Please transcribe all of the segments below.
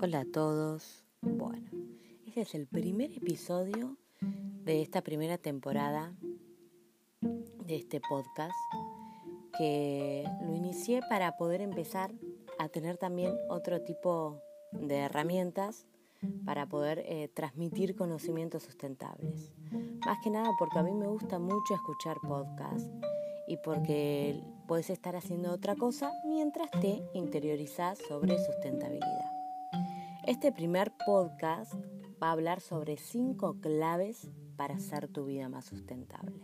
Hola a todos. Bueno, este es el primer episodio de esta primera temporada de este podcast que lo inicié para poder empezar a tener también otro tipo de herramientas para poder eh, transmitir conocimientos sustentables. Más que nada porque a mí me gusta mucho escuchar podcasts y porque puedes estar haciendo otra cosa mientras te interiorizas sobre sustentabilidad. Este primer podcast va a hablar sobre cinco claves para hacer tu vida más sustentable.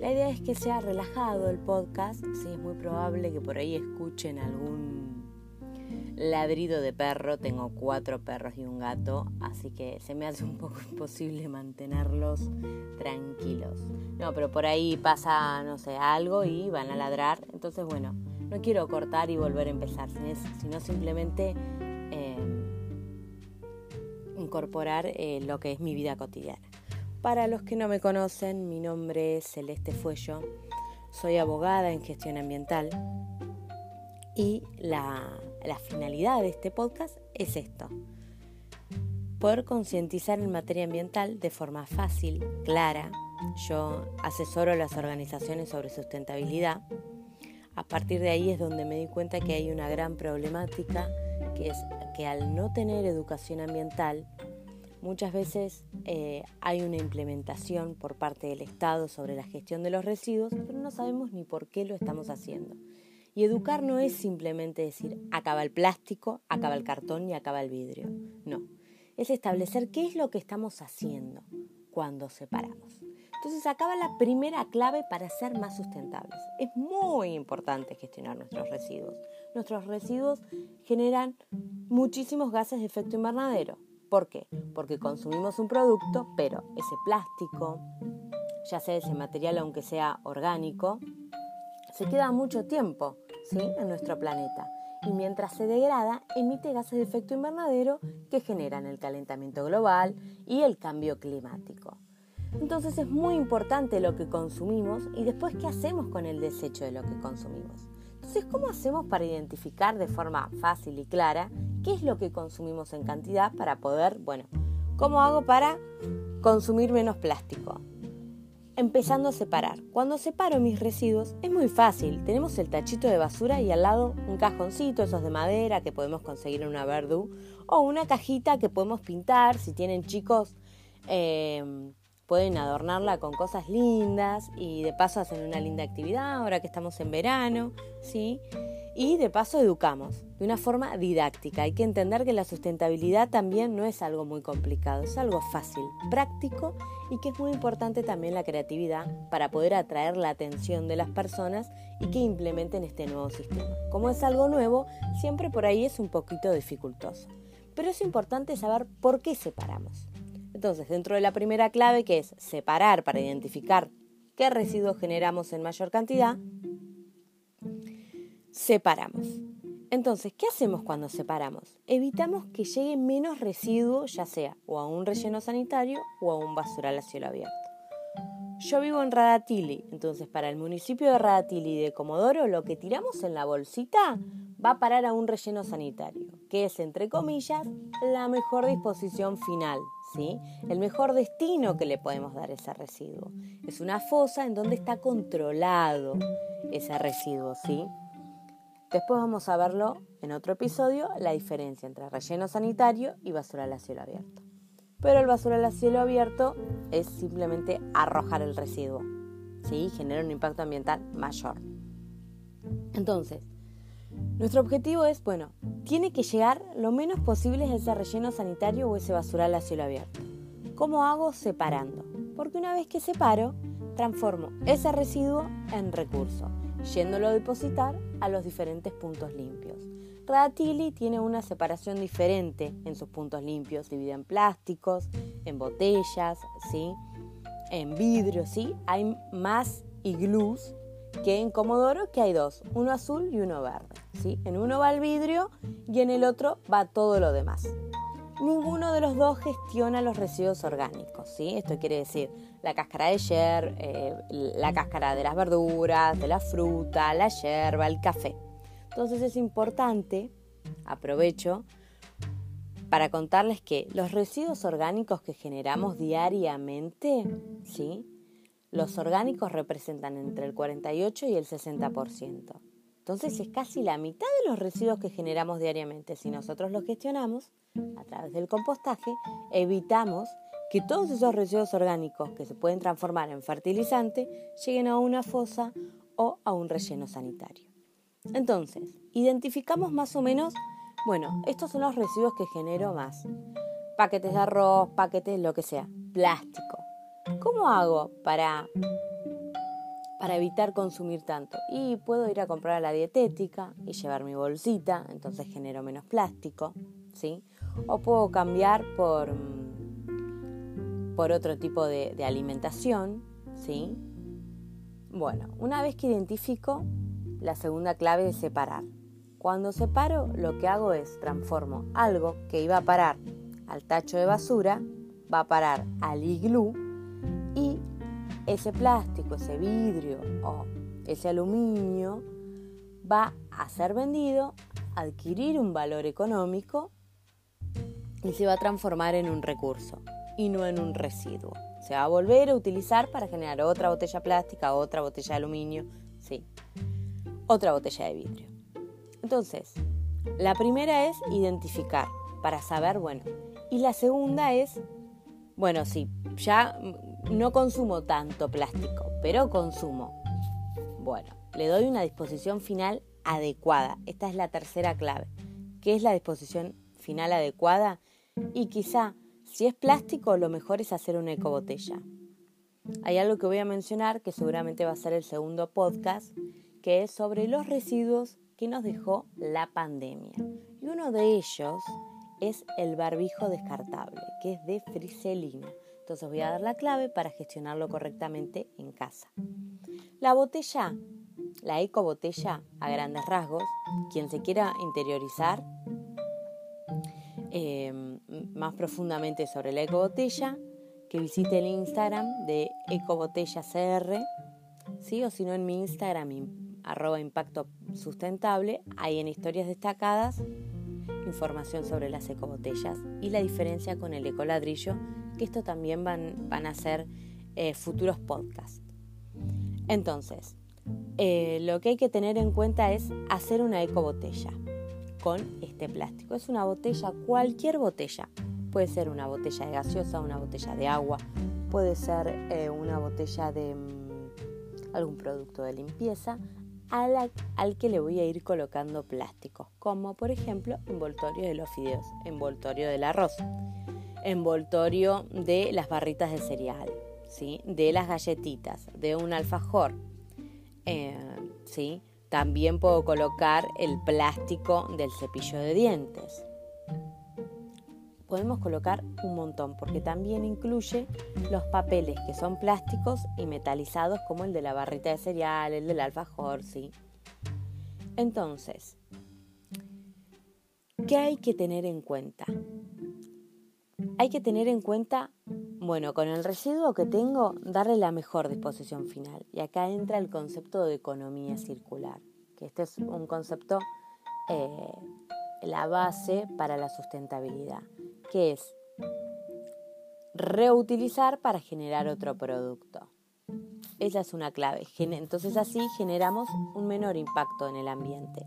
La idea es que sea relajado el podcast, sí, es muy probable que por ahí escuchen algún ladrido de perro, tengo cuatro perros y un gato, así que se me hace un poco imposible mantenerlos tranquilos. No, pero por ahí pasa, no sé, algo y van a ladrar, entonces bueno, no quiero cortar y volver a empezar, sino simplemente incorporar eh, lo que es mi vida cotidiana. Para los que no me conocen, mi nombre es Celeste Fuello, soy abogada en gestión ambiental y la, la finalidad de este podcast es esto, poder concientizar en materia ambiental de forma fácil, clara. Yo asesoro a las organizaciones sobre sustentabilidad. A partir de ahí es donde me di cuenta que hay una gran problemática, que es que al no tener educación ambiental, muchas veces eh, hay una implementación por parte del Estado sobre la gestión de los residuos, pero no sabemos ni por qué lo estamos haciendo. Y educar no es simplemente decir acaba el plástico, acaba el cartón y acaba el vidrio. No, es establecer qué es lo que estamos haciendo cuando separamos. Entonces acaba la primera clave para ser más sustentables. Es muy importante gestionar nuestros residuos. Nuestros residuos generan muchísimos gases de efecto invernadero. ¿Por qué? Porque consumimos un producto, pero ese plástico, ya sea ese material aunque sea orgánico, se queda mucho tiempo ¿sí? en nuestro planeta y mientras se degrada emite gases de efecto invernadero que generan el calentamiento global y el cambio climático. Entonces es muy importante lo que consumimos y después qué hacemos con el desecho de lo que consumimos. Entonces, ¿cómo hacemos para identificar de forma fácil y clara qué es lo que consumimos en cantidad para poder, bueno, ¿cómo hago para consumir menos plástico? Empezando a separar. Cuando separo mis residuos es muy fácil. Tenemos el tachito de basura y al lado un cajoncito, esos de madera que podemos conseguir en una verdú, o una cajita que podemos pintar si tienen chicos. Eh, pueden adornarla con cosas lindas y de paso hacen una linda actividad ahora que estamos en verano, ¿sí? Y de paso educamos de una forma didáctica. Hay que entender que la sustentabilidad también no es algo muy complicado, es algo fácil, práctico y que es muy importante también la creatividad para poder atraer la atención de las personas y que implementen este nuevo sistema. Como es algo nuevo, siempre por ahí es un poquito dificultoso. Pero es importante saber por qué separamos. Entonces, dentro de la primera clave, que es separar para identificar qué residuos generamos en mayor cantidad, separamos. Entonces, ¿qué hacemos cuando separamos? Evitamos que llegue menos residuo, ya sea o a un relleno sanitario o a un basural a cielo abierto. Yo vivo en Radatili, entonces para el municipio de Radatili y de Comodoro lo que tiramos en la bolsita va a parar a un relleno sanitario, que es, entre comillas, la mejor disposición final el mejor destino que le podemos dar a ese residuo. Es una fosa en donde está controlado ese residuo, ¿sí? Después vamos a verlo en otro episodio, la diferencia entre relleno sanitario y basura a cielo abierto. Pero el basura a cielo abierto es simplemente arrojar el residuo, ¿sí? Genera un impacto ambiental mayor. Entonces, nuestro objetivo es, bueno, tiene que llegar lo menos posible ese relleno sanitario o ese basural a cielo abierto. ¿Cómo hago? Separando. Porque una vez que separo, transformo ese residuo en recurso, yéndolo a depositar a los diferentes puntos limpios. Radatili tiene una separación diferente en sus puntos limpios, divide en plásticos, en botellas, ¿sí? en vidrio, ¿sí? hay más iglús que en Comodoro que hay dos, uno azul y uno verde. ¿sí? En uno va el vidrio y en el otro va todo lo demás. Ninguno de los dos gestiona los residuos orgánicos. ¿sí? Esto quiere decir la cáscara de yer, eh, la cáscara de las verduras, de la fruta, la yerba, el café. Entonces es importante, aprovecho, para contarles que los residuos orgánicos que generamos diariamente, ¿sí? Los orgánicos representan entre el 48 y el 60%. Entonces es casi la mitad de los residuos que generamos diariamente. Si nosotros los gestionamos a través del compostaje, evitamos que todos esos residuos orgánicos que se pueden transformar en fertilizante lleguen a una fosa o a un relleno sanitario. Entonces, identificamos más o menos, bueno, estos son los residuos que genero más. Paquetes de arroz, paquetes, lo que sea, plástico. ¿Cómo hago para para evitar consumir tanto. Y puedo ir a comprar a la dietética y llevar mi bolsita, entonces genero menos plástico, ¿sí? O puedo cambiar por, por otro tipo de, de alimentación, ¿sí? Bueno, una vez que identifico, la segunda clave es separar. Cuando separo, lo que hago es transformo algo que iba a parar al tacho de basura, va a parar al iglú y ese plástico, ese vidrio o ese aluminio va a ser vendido, adquirir un valor económico y se va a transformar en un recurso y no en un residuo. Se va a volver a utilizar para generar otra botella plástica, otra botella de aluminio, sí, otra botella de vidrio. Entonces, la primera es identificar para saber, bueno, y la segunda es, bueno, sí, ya no consumo tanto plástico, pero consumo. Bueno, le doy una disposición final adecuada. Esta es la tercera clave. ¿Qué es la disposición final adecuada? Y quizá, si es plástico, lo mejor es hacer una ecobotella. Hay algo que voy a mencionar que seguramente va a ser el segundo podcast, que es sobre los residuos que nos dejó la pandemia. Y uno de ellos es el barbijo descartable, que es de friselina. Entonces voy a dar la clave para gestionarlo correctamente en casa. La botella, la eco botella a grandes rasgos, quien se quiera interiorizar em, más profundamente sobre la eco botella, que visite el Instagram de ecobotellacr, ¿sí? o si no en mi Instagram, arroba impacto sustentable, hay en historias destacadas información sobre las ecobotellas y la diferencia con el ecoladrillo que esto también van, van a ser eh, futuros podcasts. Entonces, eh, lo que hay que tener en cuenta es hacer una ecobotella con este plástico. Es una botella, cualquier botella. Puede ser una botella de gaseosa, una botella de agua, puede ser eh, una botella de mm, algún producto de limpieza al que le voy a ir colocando plásticos, como por ejemplo envoltorio de los fideos, envoltorio del arroz envoltorio de las barritas de cereal, ¿sí? de las galletitas, de un alfajor. Eh, ¿sí? También puedo colocar el plástico del cepillo de dientes. Podemos colocar un montón porque también incluye los papeles que son plásticos y metalizados como el de la barrita de cereal, el del alfajor, ¿sí? Entonces, ¿qué hay que tener en cuenta? hay que tener en cuenta, bueno, con el residuo que tengo, darle la mejor disposición final. Y acá entra el concepto de economía circular, que este es un concepto, eh, la base para la sustentabilidad, que es reutilizar para generar otro producto. Esa es una clave. Entonces así generamos un menor impacto en el ambiente.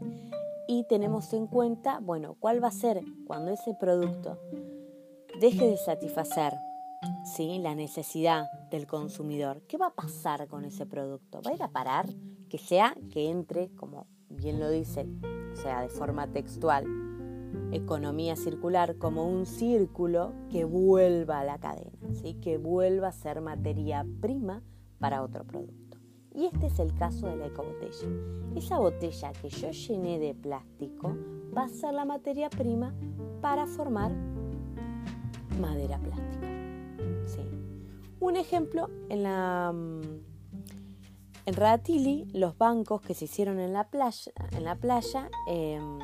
Y tenemos en cuenta, bueno, cuál va a ser cuando ese producto deje de satisfacer ¿sí? la necesidad del consumidor, ¿qué va a pasar con ese producto? ¿Va a ir a parar? Que sea que entre, como bien lo dice, o sea, de forma textual, economía circular como un círculo que vuelva a la cadena, ¿sí? que vuelva a ser materia prima para otro producto. Y este es el caso de la ecobotella. Esa botella que yo llené de plástico va a ser la materia prima para formar madera plástica. Sí. Un ejemplo, en la mm, en Radatili, los bancos que se hicieron en la playa, en la playa em,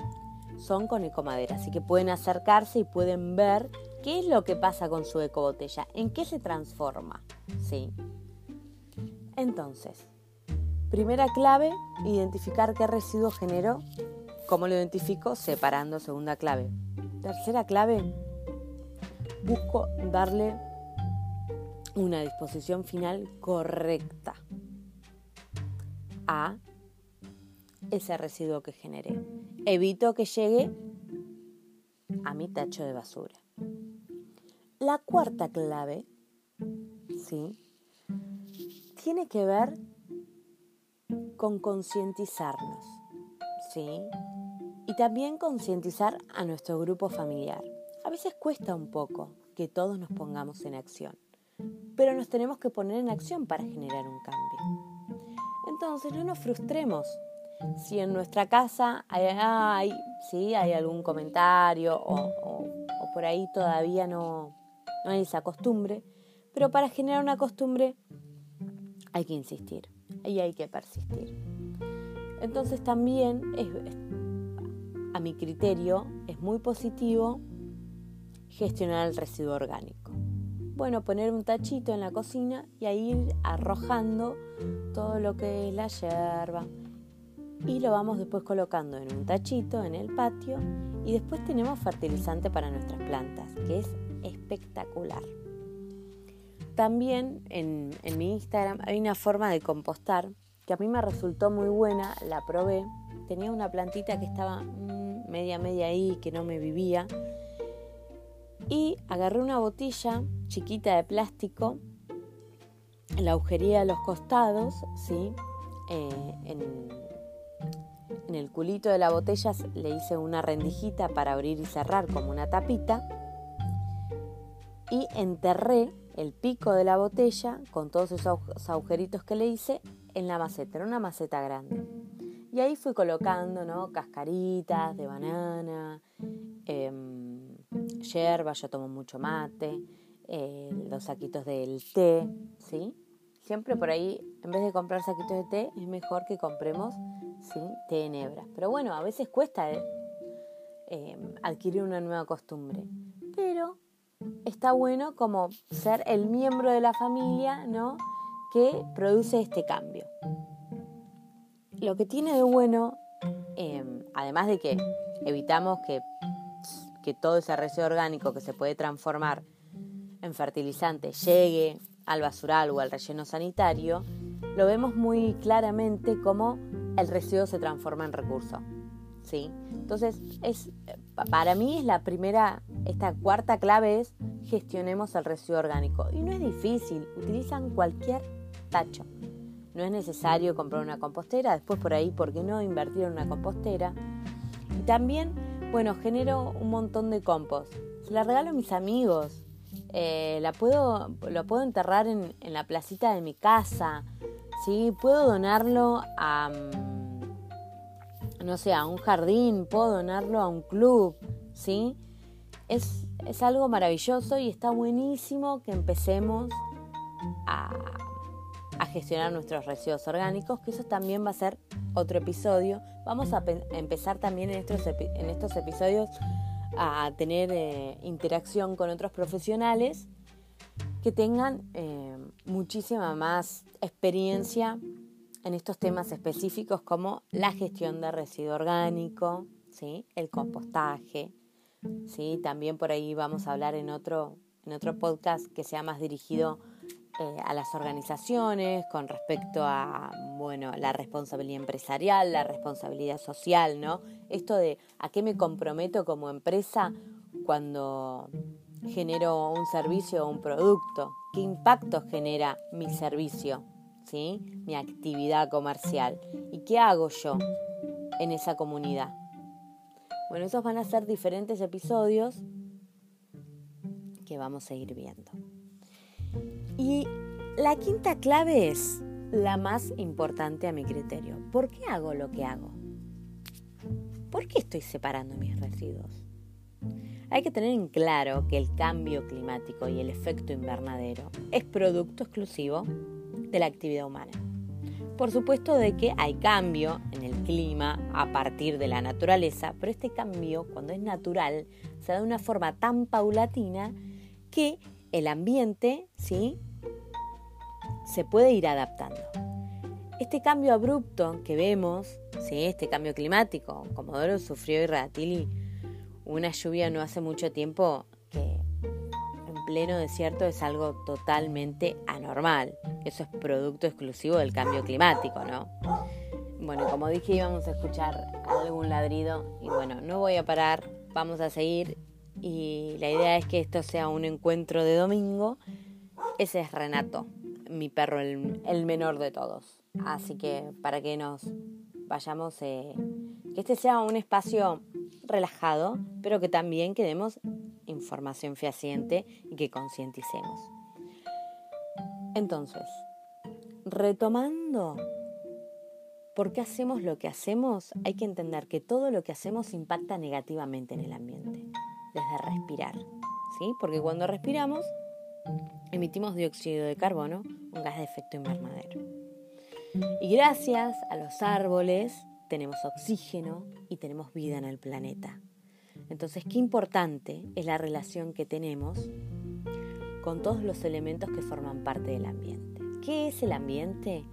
son con ecomadera, así que pueden acercarse y pueden ver qué es lo que pasa con su ecobotella, en qué se transforma. ¿sí? Entonces, primera clave, identificar qué residuo generó. ¿Cómo lo identifico? Separando segunda clave. Tercera clave, busco darle una disposición final correcta a ese residuo que genere. Evito que llegue a mi tacho de basura. La cuarta clave, ¿sí? Tiene que ver con concientizarnos, ¿sí? Y también concientizar a nuestro grupo familiar. A veces cuesta un poco que todos nos pongamos en acción, pero nos tenemos que poner en acción para generar un cambio. Entonces no nos frustremos si en nuestra casa hay, hay algún comentario o, por ahí todavía no, no hay esa costumbre, pero para generar una costumbre hay que insistir y hay que persistir. Entonces también a mi criterio es muy positivo gestionar el residuo orgánico. Bueno, poner un tachito en la cocina y ahí ir arrojando todo lo que es la hierba. Y lo vamos después colocando en un tachito en el patio y después tenemos fertilizante para nuestras plantas, que es espectacular. También en, en mi Instagram hay una forma de compostar que a mí me resultó muy buena, la probé. Tenía una plantita que estaba mm, media media ahí, que no me vivía y agarré una botella chiquita de plástico, la agujería de los costados, ¿sí? Eh, en, en el culito de la botella le hice una rendijita para abrir y cerrar como una tapita y enterré el pico de la botella con todos esos agujeritos que le hice en la maceta, era una maceta grande. Y ahí fui colocando, ¿no? Cascaritas de banana, eh, yerba, yo tomo mucho mate, eh, los saquitos del té, ¿sí? Siempre por ahí, en vez de comprar saquitos de té, es mejor que compremos ¿sí? hebra. Pero bueno, a veces cuesta eh, em, adquirir una nueva costumbre. Pero está bueno como ser el miembro de la familia, ¿no? Que produce este cambio. Lo que tiene de bueno, em, además de que evitamos que que todo ese residuo orgánico que se puede transformar en fertilizante llegue al basural o al relleno sanitario, lo vemos muy claramente como el residuo se transforma en recurso. ¿sí? Entonces, es, para mí es la primera, esta cuarta clave es gestionemos el residuo orgánico. Y no es difícil, utilizan cualquier tacho. No es necesario comprar una compostera, después por ahí, ¿por qué no invertir en una compostera? Y también bueno, genero un montón de compost. Se la regalo a mis amigos. Eh, la puedo, lo puedo enterrar en, la placita de mi casa. ¿Sí? Puedo donarlo a, mm, no sé, a un jardín. Puedo donarlo a un club. ¿sí? Es, es algo maravilloso y está buenísimo que empecemos a, a gestionar nuestros residuos orgánicos, que eso también va a ser otro episodio. Vamos a empezar también en estos, en estos episodios a tener eh, interacción con otros profesionales que tengan eh, muchísima más experiencia en estos temas específicos como la gestión de residuo orgánico, ¿sí? el compostaje. ¿sí? También por ahí vamos a hablar en otro, en otro podcast que sea más dirigido eh, a las organizaciones con respecto a bueno, la responsabilidad empresarial, la responsabilidad social, ¿no? Esto de a qué me comprometo como empresa cuando genero un servicio o un producto, qué impacto genera mi servicio, ¿sí? mi actividad comercial y qué hago yo en esa comunidad. Bueno, esos van a ser diferentes episodios que vamos a ir viendo. Y la quinta clave es la más importante a mi criterio. ¿Por qué hago lo que hago? ¿Por qué estoy separando mis residuos? Hay que tener en claro que el cambio climático y el efecto invernadero es producto exclusivo de la actividad humana. Por supuesto de que hay cambio en el clima a partir de la naturaleza, pero este cambio, cuando es natural, se da de una forma tan paulatina que el ambiente, ¿sí? Se puede ir adaptando. Este cambio abrupto que vemos, ¿sí? este cambio climático, Comodoro sufrió y Radatili una lluvia no hace mucho tiempo que pleno desierto es algo totalmente anormal. Eso es producto exclusivo del cambio climático, ¿no? Bueno, como dije, íbamos a escuchar algún ladrido y bueno, no voy a parar, vamos a seguir y la idea es que esto sea un encuentro de domingo. Ese es Renato, mi perro, el, menor de todos. Así que para que nos vayamos, eh, que este sea un espacio relajado, pero que también que demos información fehaciente y que concienticemos. Entonces, retomando por qué hacemos lo que hacemos, hay que entender que todo lo que hacemos impacta negativamente en el ambiente, desde respirar, ¿sí? Porque cuando respiramos emitimos dióxido de carbono, un gas de efecto invernadero. Y gracias a los árboles tenemos oxígeno y tenemos vida en el planeta. Entonces, qué importante es la relación que tenemos con todos los elementos que forman parte del ambiente. ¿Qué es el ambiente?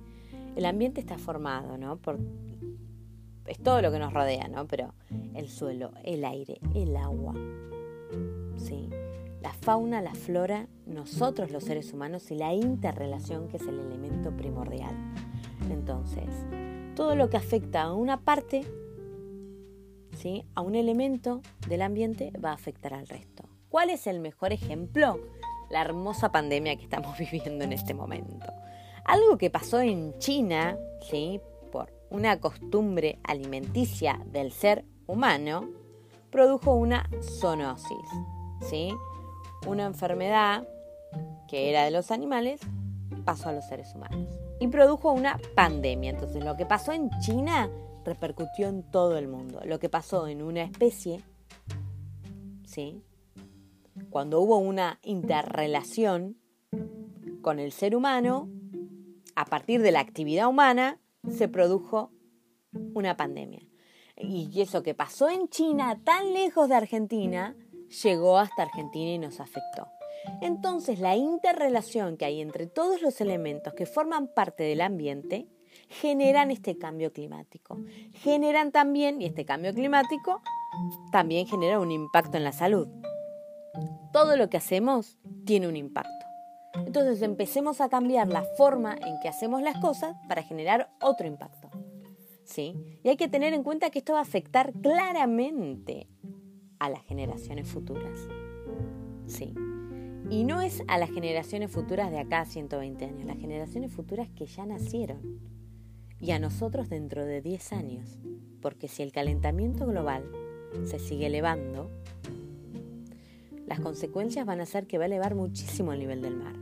El ambiente está formado, ¿no? Por, es todo lo que nos rodea, ¿no? Pero el suelo, el aire, el agua, ¿sí? La fauna, la flora, nosotros los seres humanos y la interrelación que es el elemento primordial. Entonces, todo lo que afecta a una parte a un elemento del ambiente va a afectar al resto. ¿Cuál es el mejor ejemplo? La hermosa pandemia que estamos viviendo en este momento. Algo que pasó en China, ¿sí? por una costumbre alimenticia del ser humano, produjo una zoonosis, ¿sí? una enfermedad que era de los animales pasó a los seres humanos y produjo una pandemia. Entonces lo que pasó en China repercutió en todo el mundo. Lo que pasó en una especie, ¿sí? Cuando hubo una interrelación con el ser humano, a partir de la actividad humana, se produjo una pandemia. Y eso que pasó en China, tan lejos de Argentina, llegó hasta Argentina y nos afectó. Entonces, la interrelación que hay entre todos los elementos que forman parte del ambiente generan este cambio climático. Generan también, y este cambio climático también genera un impacto en la salud. Todo lo que hacemos tiene un impacto. Entonces empecemos a cambiar la forma en que hacemos las cosas para generar otro impacto. ¿Sí? Y hay que tener en cuenta que esto va a afectar claramente a las generaciones futuras. ¿Sí? Y no es a las generaciones futuras de acá a 120 años, las generaciones futuras que ya nacieron y a nosotros dentro de 10 años, porque si el calentamiento global se sigue elevando, las consecuencias van a ser que va a elevar muchísimo el nivel del mar.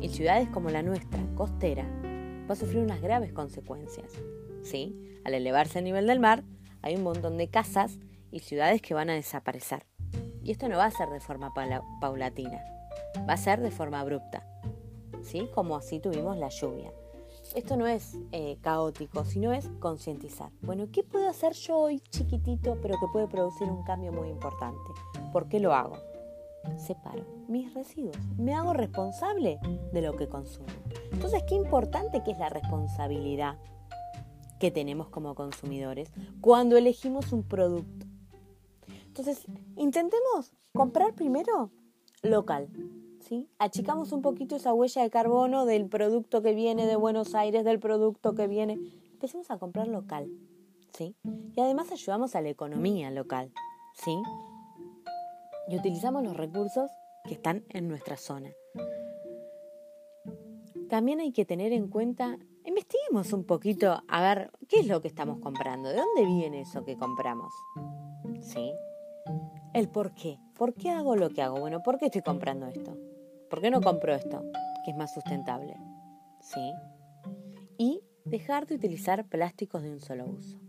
Y ciudades como la nuestra, costera, va a sufrir unas graves consecuencias. ¿Sí? Al elevarse el nivel del mar, hay un montón de casas y ciudades que van a desaparecer. Y esto no va a ser de forma paulatina, va a ser de forma abrupta. ¿Sí? Como así tuvimos la lluvia esto no es eh, caótico, sino es concientizar. Bueno, ¿qué puedo hacer yo hoy chiquitito, pero que puede producir un cambio muy importante? ¿Por qué lo hago? Separo mis residuos. Me hago responsable de lo que consumo. Entonces, qué importante que es la responsabilidad que tenemos como consumidores cuando elegimos un producto. Entonces, intentemos comprar primero local, Achicamos un poquito esa huella de carbono del producto que viene de Buenos Aires, del producto que viene. Empecemos a comprar local, ¿sí? Y además ayudamos a la economía local, ¿sí? Y utilizamos los recursos que están en nuestra zona. También hay que tener en cuenta, investiguemos un poquito a ver qué es lo que estamos comprando, de dónde viene eso que compramos, ¿sí? El por qué. ¿Por qué hago lo que hago? Bueno, ¿por qué estoy comprando esto? ¿Por qué no compro esto? Que es más sustentable. ¿Sí? Y dejar de utilizar plásticos de un solo uso.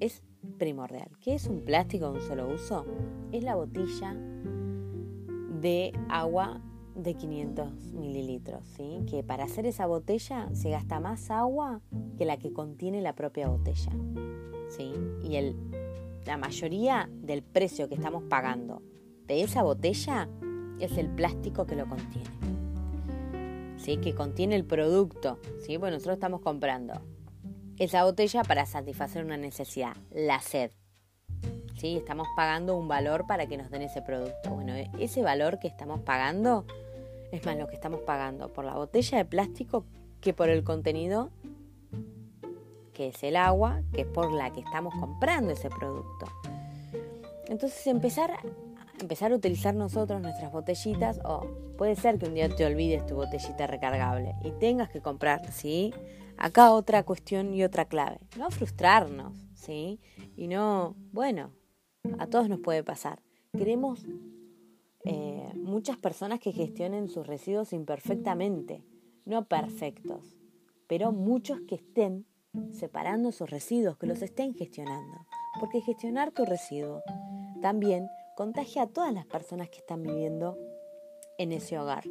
Es primordial. ¿Qué es un plástico de un solo uso? Es la botella de agua de 500 mililitros, ¿sí? que para hacer esa botella se gasta más agua que la que contiene la propia botella. ¿sí? Y el, la mayoría del precio que estamos pagando de esa botella es el plástico que lo contiene. ¿Sí? Que contiene el producto. ¿sí? Bueno, nosotros estamos comprando esa botella para satisfacer una necesidad, la sed. ¿sí? Estamos pagando un valor para que nos den ese producto. Bueno, ese valor que estamos pagando es más lo que estamos pagando por la botella de plástico que por el contenido que es el agua, que es por la que estamos comprando ese producto. Entonces empezar, empezar a utilizar nosotros nuestras botellitas, o puede ser que un día te olvides tu botellita recargable y tengas que comprar, ¿sí? Acá otra cuestión y otra clave, no frustrarnos, ¿sí? Y no, bueno, a todos nos puede pasar. Queremos eh, muchas personas que gestionen sus residuos imperfectamente, no perfectos, pero muchos que estén separando sus residuos, que los estén gestionando. Porque gestionar tu residuo también contagia a todas las personas que están viviendo en ese hogar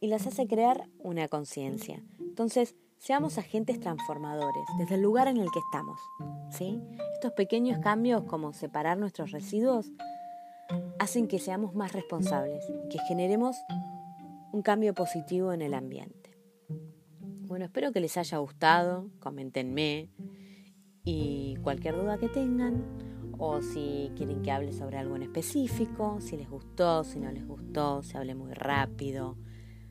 y las hace crear una conciencia. Entonces, seamos agentes transformadores desde el lugar en el que estamos. ¿sí? Estos pequeños cambios como separar nuestros residuos hacen que seamos más responsables, que generemos un cambio positivo en el ambiente. Bueno, espero que les haya gustado, coméntenme y cualquier duda que tengan o si quieren que hable sobre algo en específico, si les gustó, si no les gustó, si hable muy rápido,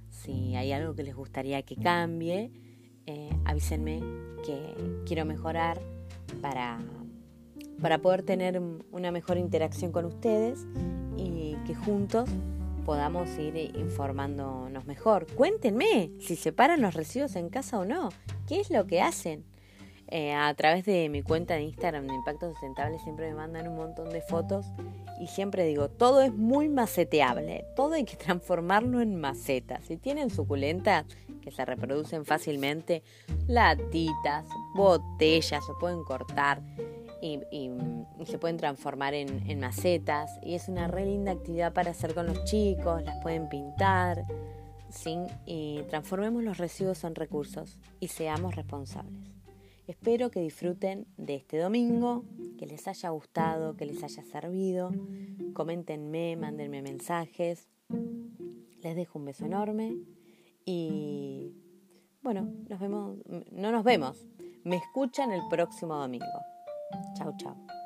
si hay algo que les gustaría que cambie, eh, avísenme que quiero mejorar para, para poder tener una mejor interacción con ustedes y que juntos podamos ir informándonos mejor. Cuéntenme si separan los residuos en casa o no. ¿Qué es lo que hacen? Eh, a través de mi cuenta de Instagram de Impacto Sustentable siempre me mandan un montón de fotos y siempre digo, todo es muy maceteable, todo hay que transformarlo en macetas. Si tienen suculentas que se reproducen fácilmente, latitas, botellas, se pueden cortar y, se pueden transformar en, macetas y es una re linda actividad para hacer con los chicos, las pueden pintar, ¿sí? y transformemos los residuos en recursos y seamos responsables. Espero que disfruten de este domingo, que les haya gustado, que les haya servido. Coméntenme, mándenme mensajes. Les dejo un beso enorme y bueno, nos vemos, no nos vemos, me escuchan el próximo domingo. Chao, chao.